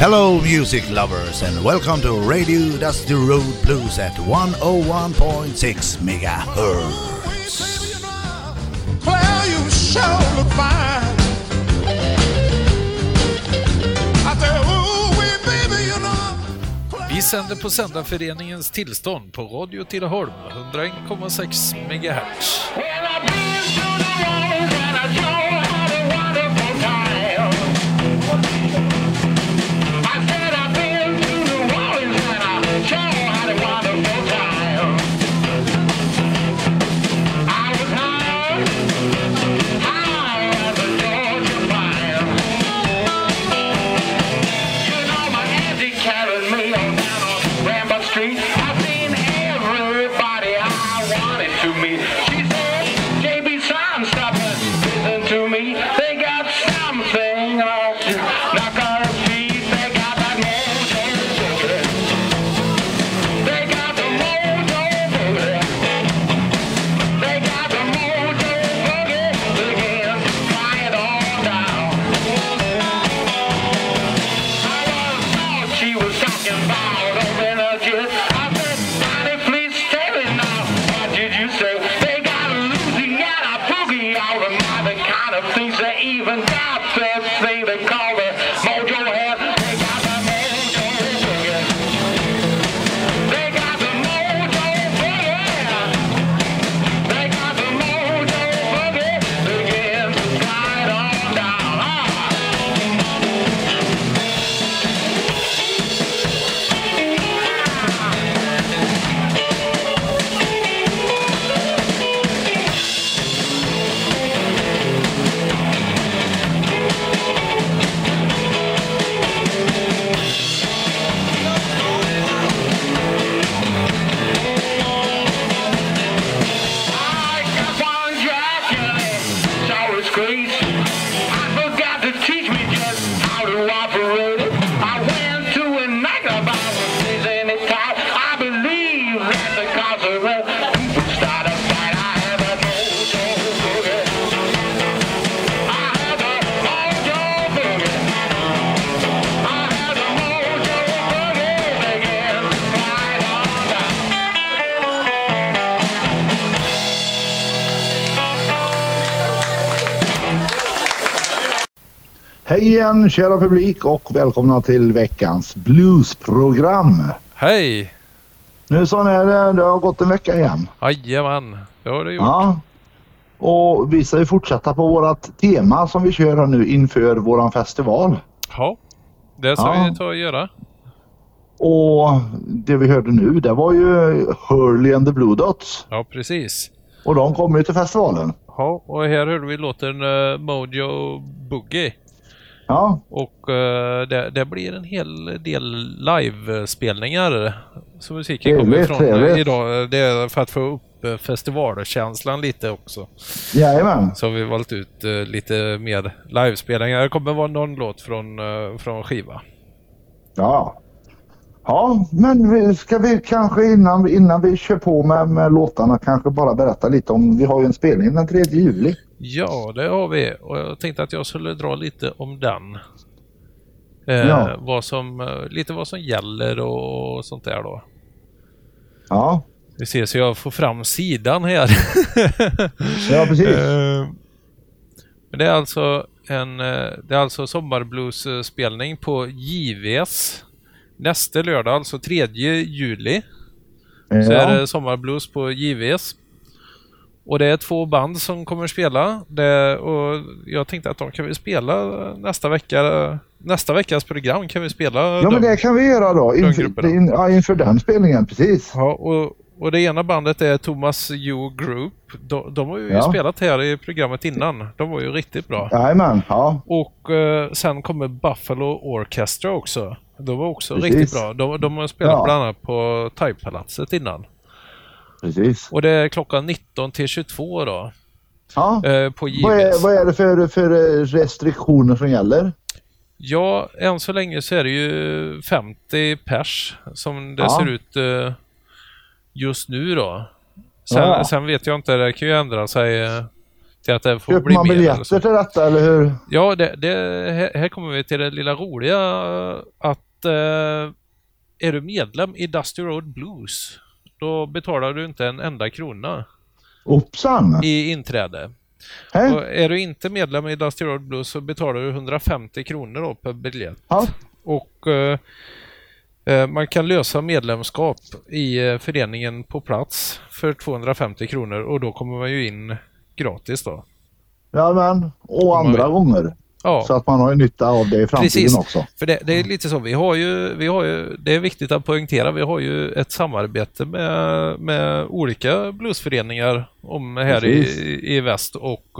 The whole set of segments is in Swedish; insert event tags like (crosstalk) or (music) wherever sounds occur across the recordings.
Hello, music lovers, and welcome to Radio Dusty Road Blues at 101.6 megahertz. Claire, you sure look fine. Vi sänder på Sändarföreningens tillstånd på Radio Tidaholm, 101,6 MHz. Hej igen kära publik och välkomna till veckans bluesprogram. Hej! Nu så är det, det har gått en vecka igen. Jajamän, det har det gjort. Ja. Och vi ska ju fortsätta på vårat tema som vi kör här nu inför våran festival. Ja, det ska Ja. vi ta och göra. Och det vi hörde nu det var ju Hurley and the Blue Dots. Ja, precis. Och de kommer ju till festivalen. Ja, och här hörde vi låten uh, Mojo Boogie. Ja, Och eh, det, det blir en hel del livespelningar som musiken kommer ifrån trevligt. idag. Det är för att få upp eh, festivalkänslan lite också. jajamän. Så har vi valt ut eh, lite mer livespelningar. Det kommer vara någon låt från, från skiva. Ja. Ja, men vi, ska vi kanske innan, innan vi kör på med, med låtarna kanske bara berätta lite om, vi har ju en spelning den 3 juli. Ja, det har vi. Och jag tänkte att jag skulle dra lite om den. Eh, Ja. vad som, eh, lite vad som gäller och sånt där då. Ja, Vi ser så jag får fram sidan här. (laughs) ja precis. Eh, Men det är alltså en eh, det är alltså sommarbluesspelning på JVS nästa lördag, alltså 3 juli. Så är Ja, det sommarblues på JVS. Och det är två band som kommer spela. Det, och jag tänkte att de kan vi spela nästa vecka. Nästa veckas program kan vi spela. ja dem. men det kan vi göra då inför, in, ja, inför den spelningen, precis. Ja, och, och det ena bandet är Thomas You Group. De, de har ju Ja. spelat här i programmet innan. De var ju riktigt bra. Jajamän, ja. Och eh, sen kommer Buffalo Orchestra också. De var också Precis. riktigt bra. De, de har spelat Ja. bland annat på Thaipalatset innan. Precis. Och det är klockan 19 till 22 då. Ja. Eh, på Vad är, vad är det för, för eh, restriktioner som gäller? Ja, än så länge så är det ju 50 pers som det Ja. ser ut eh, just nu då. Sen, Ja. sen vet jag inte, det kan ju ändra sig till att det får Köper bli man biljetter till detta eller hur? Ja, det, det, här- här kommer vi till det lilla roliga att eh, är du medlem i Dusty Road Blues då betalar du inte en enda krona Hoppsan! i inträde. Och är du inte medlem i Dusty Road Blues så betalar du 150 kronor då per biljett. Ja. Och eh, eh, man kan lösa medlemskap i eh, föreningen på plats för 250 kronor och då kommer man ju in gratis då. Jajamän. Och andra gånger. Ja. Så att man har nytta av det i framtiden Precis. också. För det, det är lite så, vi har ju, vi har ju, det är viktigt att poängtera, vi har ju ett samarbete med, med olika bluesföreningar om här Precis. i, i väst och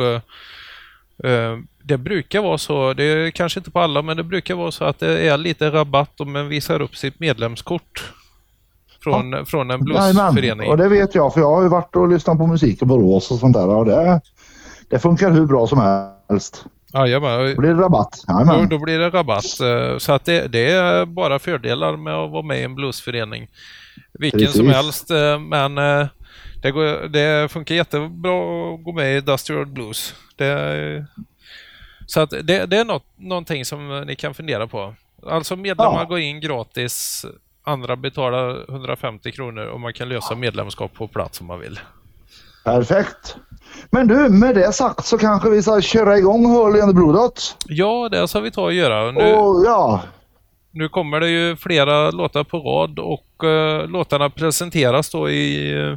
eh, det brukar vara så, det är kanske inte på alla, men det brukar vara så att det är lite rabatt om man visar upp sitt medlemskort från, från en bluesförening. Och det vet jag för jag har ju varit och lyssnat på musik i Borås och sånt där. Och det, det funkar hur bra som helst. Jajamän. Det blir rabatt. Då, Jajamän. då blir det rabatt. Eh, Så att det, det är bara fördelar med att vara med i en bluesförening. Vilken som Precis. helst. eh, Men eh, det, går, det funkar jättebra att gå med i Dusty Road Blues. Det, så att det, det är något, någonting som ni kan fundera på. Alltså medlemmar Ja. går in gratis. Andra betalar 150 kronor och man kan lösa medlemskap på plats om man vill. Perfekt. Men du, med det sagt så kanske vi ska köra igång Hurley and the Blue Dots. Ja, det ska vi ta och göra. Nu, Och ja, Nu kommer det ju flera låtar på rad och eh, låtarna presenteras då i, eh,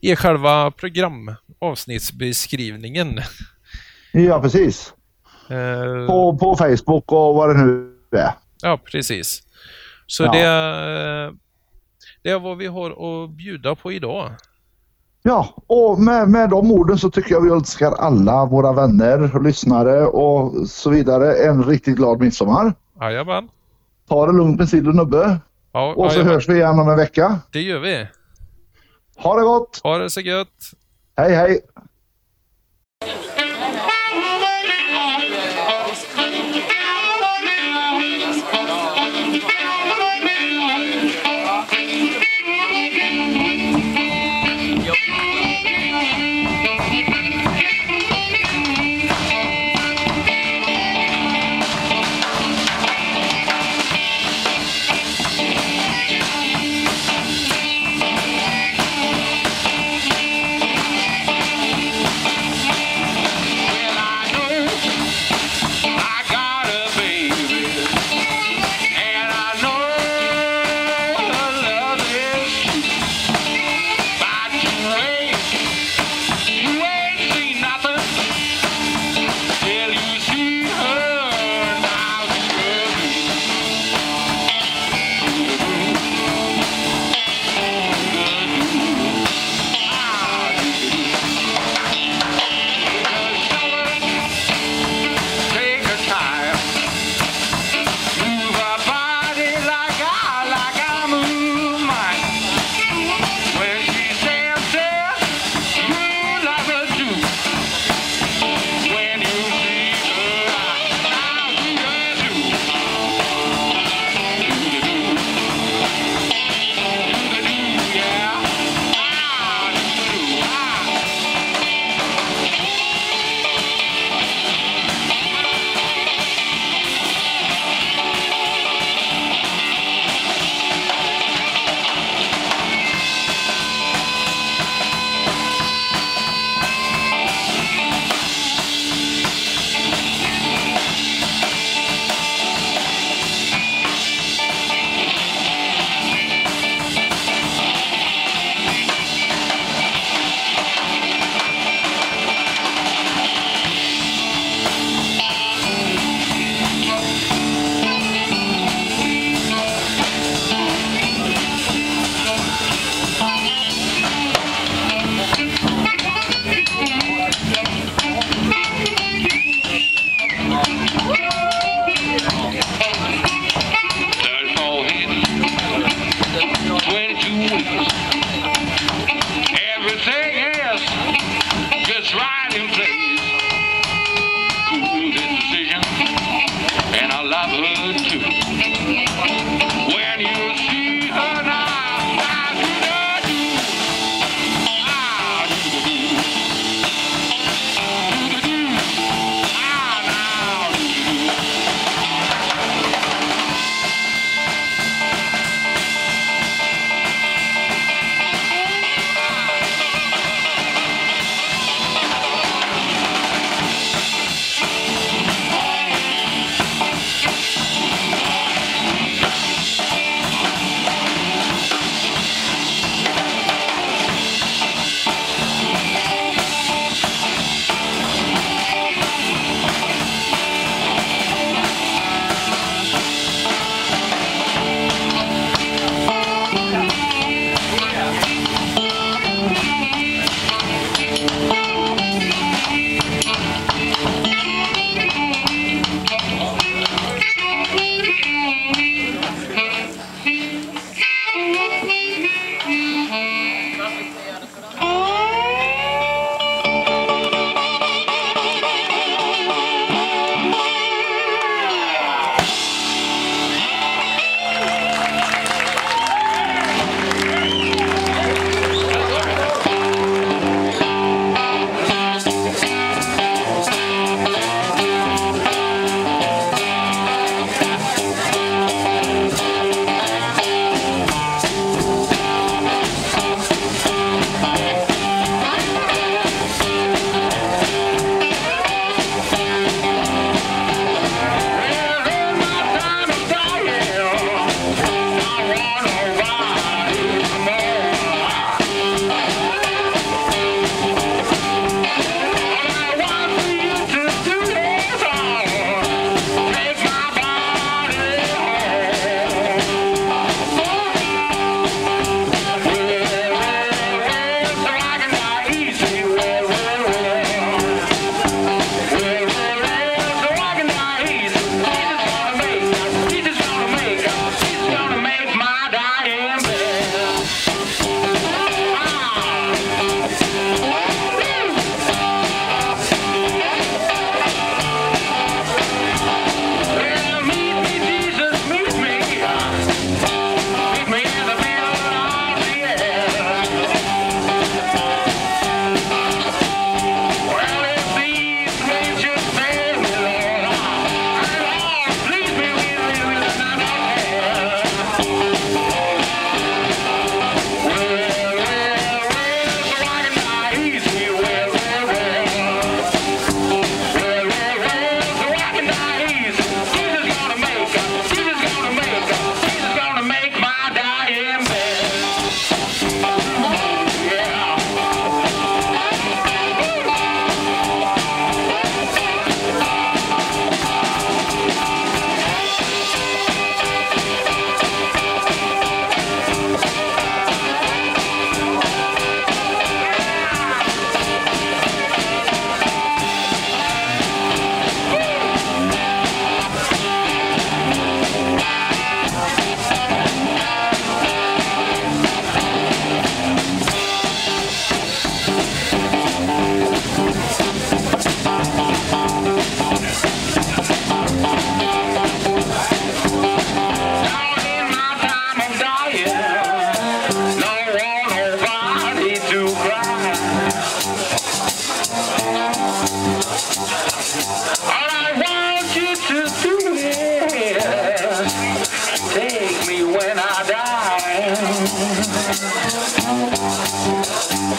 i själva programavsnittsbeskrivningen. ja precis. Eh, På, på Facebook och vad det nu är. Ja, precis. Så Ja. det, det är vad vi har att bjuda på idag. Ja, och med, med de orden så tycker jag vi önskar alla våra vänner lyssnare och så vidare en riktigt glad midsommar. Jajamän. Ta det lugnt med sill och nubbe. Ja, Och så hörs vi igen om en vecka. Det gör vi. Ha det gott! Ha det så gött. Hej hej!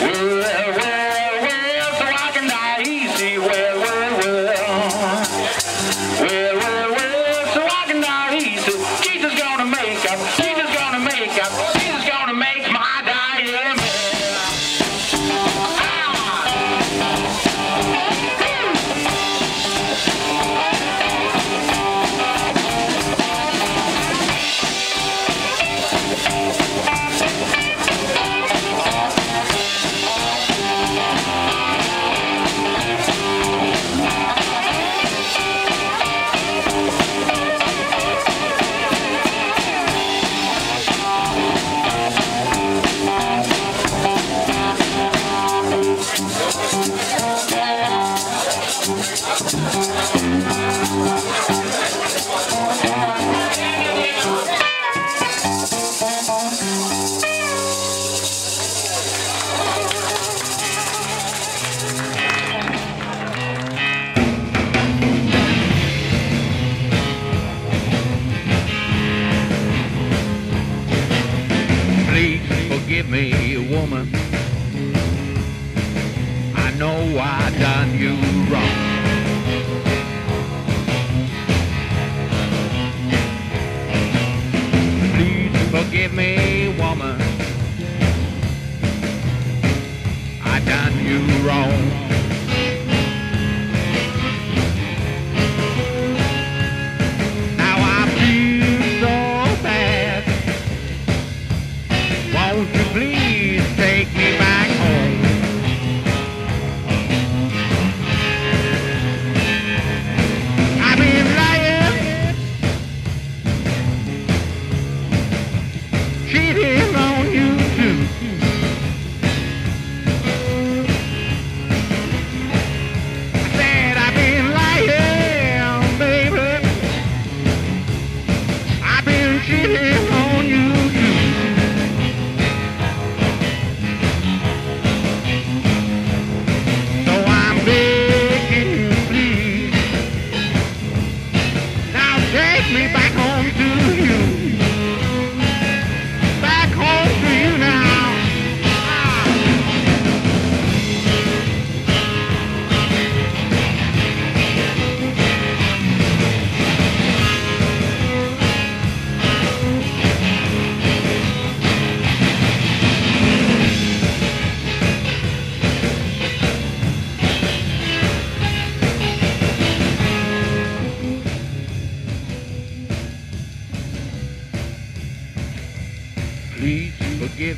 we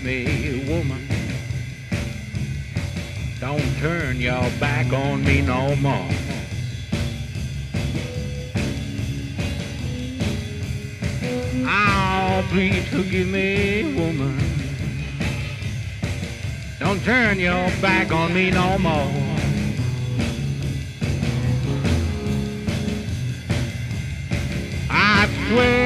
me, woman. Don't turn your back on me no more. Oh, please forgive me, woman. Don't turn your back on me no more. I swear.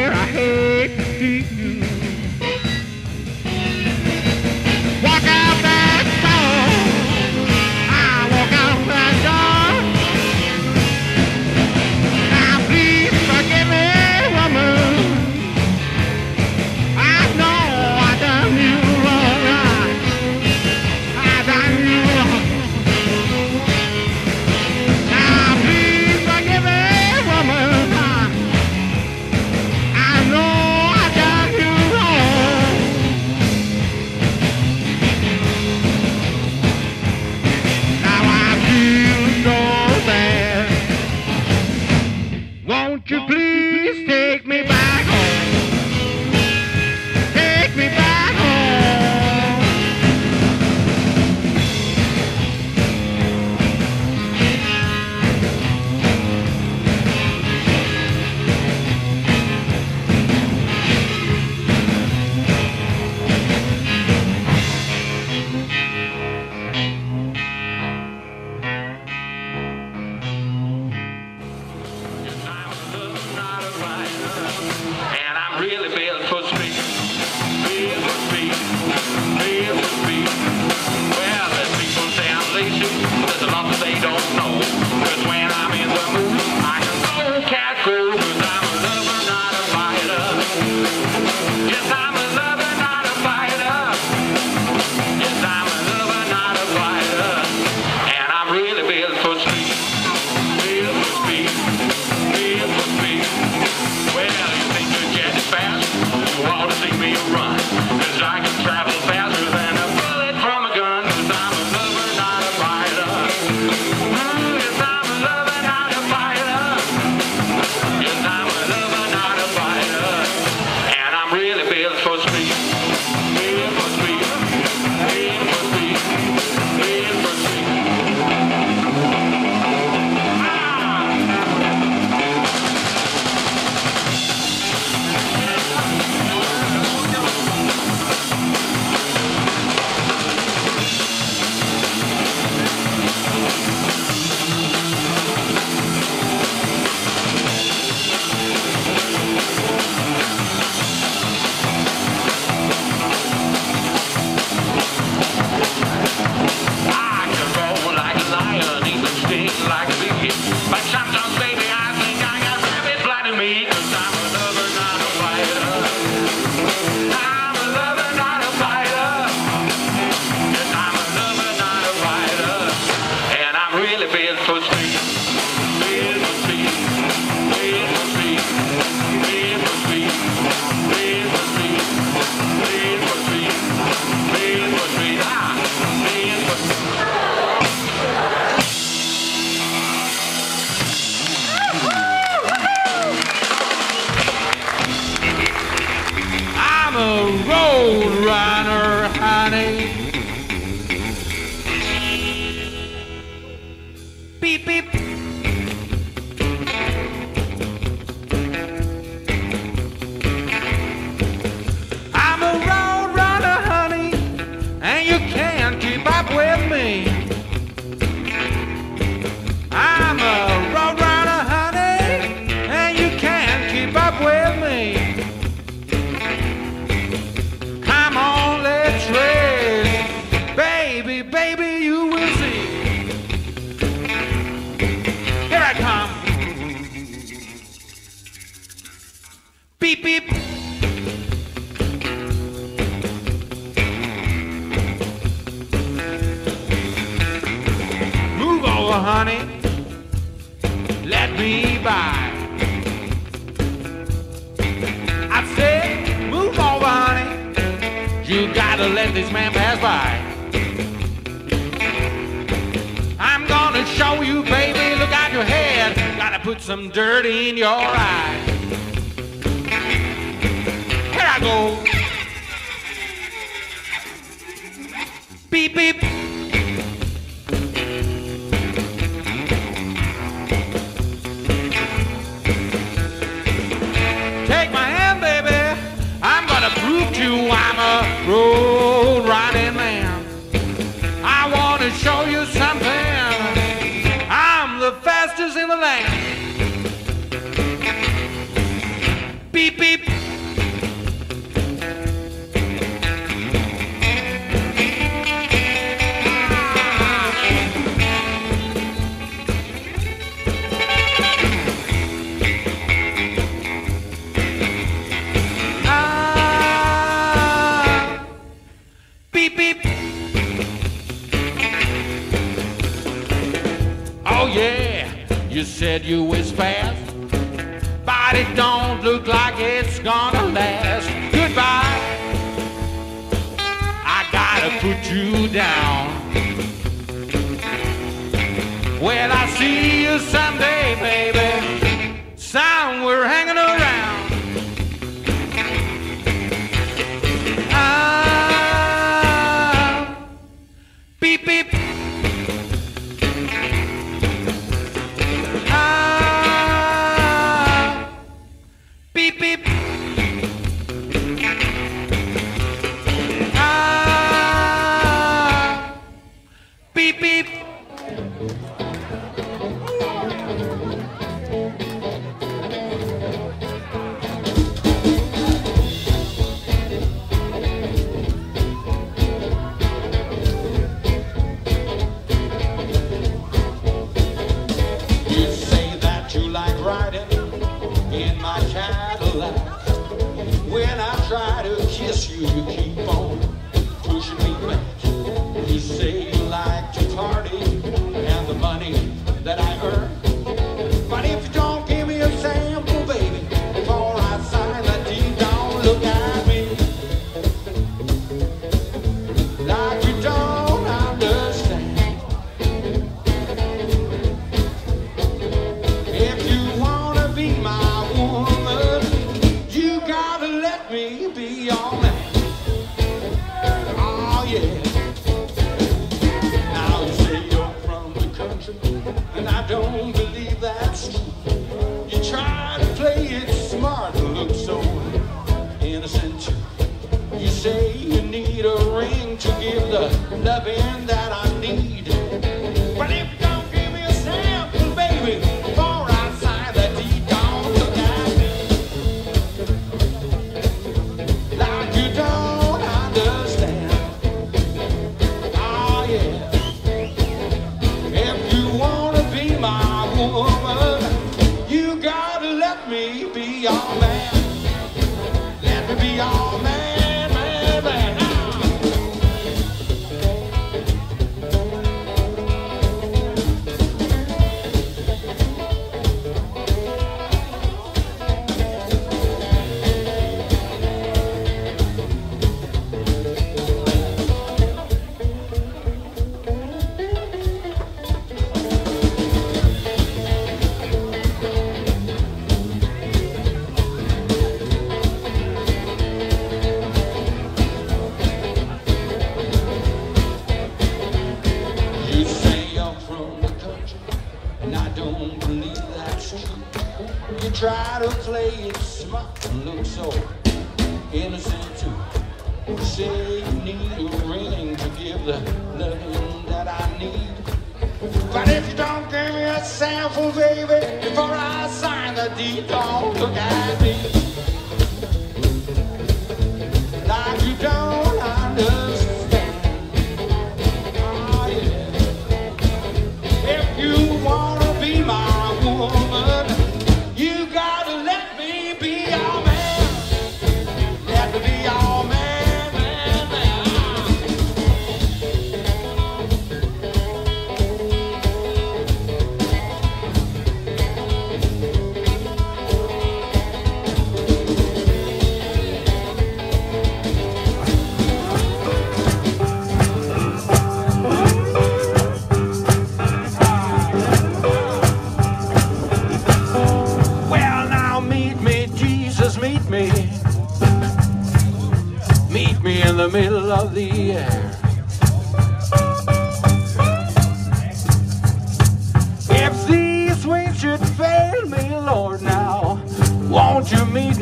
over, honey, let me by. I said, move over, honey. You gotta let this man pass by. I'm gonna show you, baby. Look out your head. Gotta put some dirt in your eye. Here I go. Beep, beep.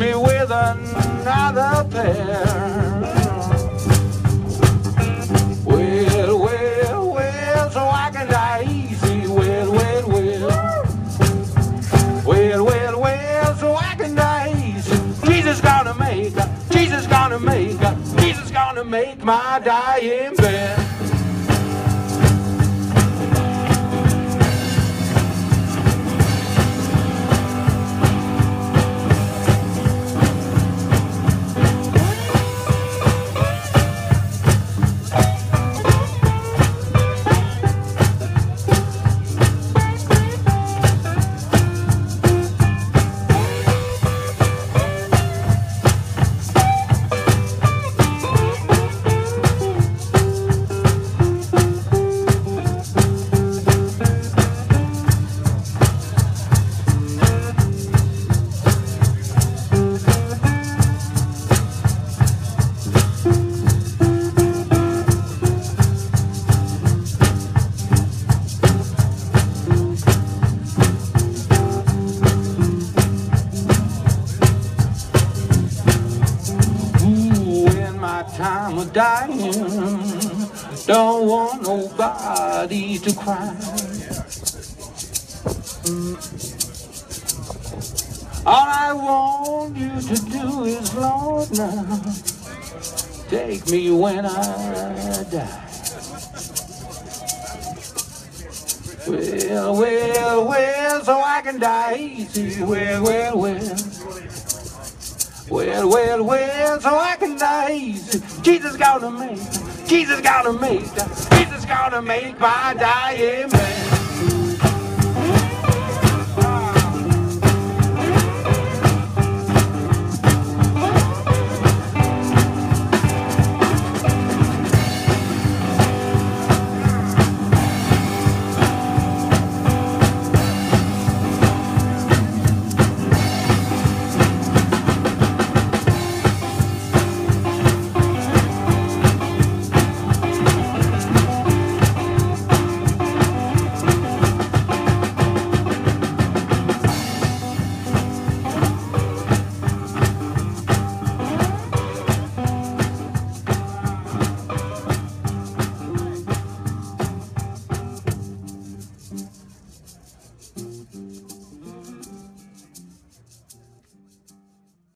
Me with another pair? Well, well, well, so I can die easy. Well, well, well. Well, well, well, so I can die easy. Jesus gonna make, Jesus gonna make, Jesus gonna make my dying bed. To cry. All I want you to do is, Lord, now take me when I die. Well, well, well, so I can die easy. Well, well, well. Well, well, well, so I can die easy. Jesus gonna make, Jesus got amazed. Jesus gotta make my dying man.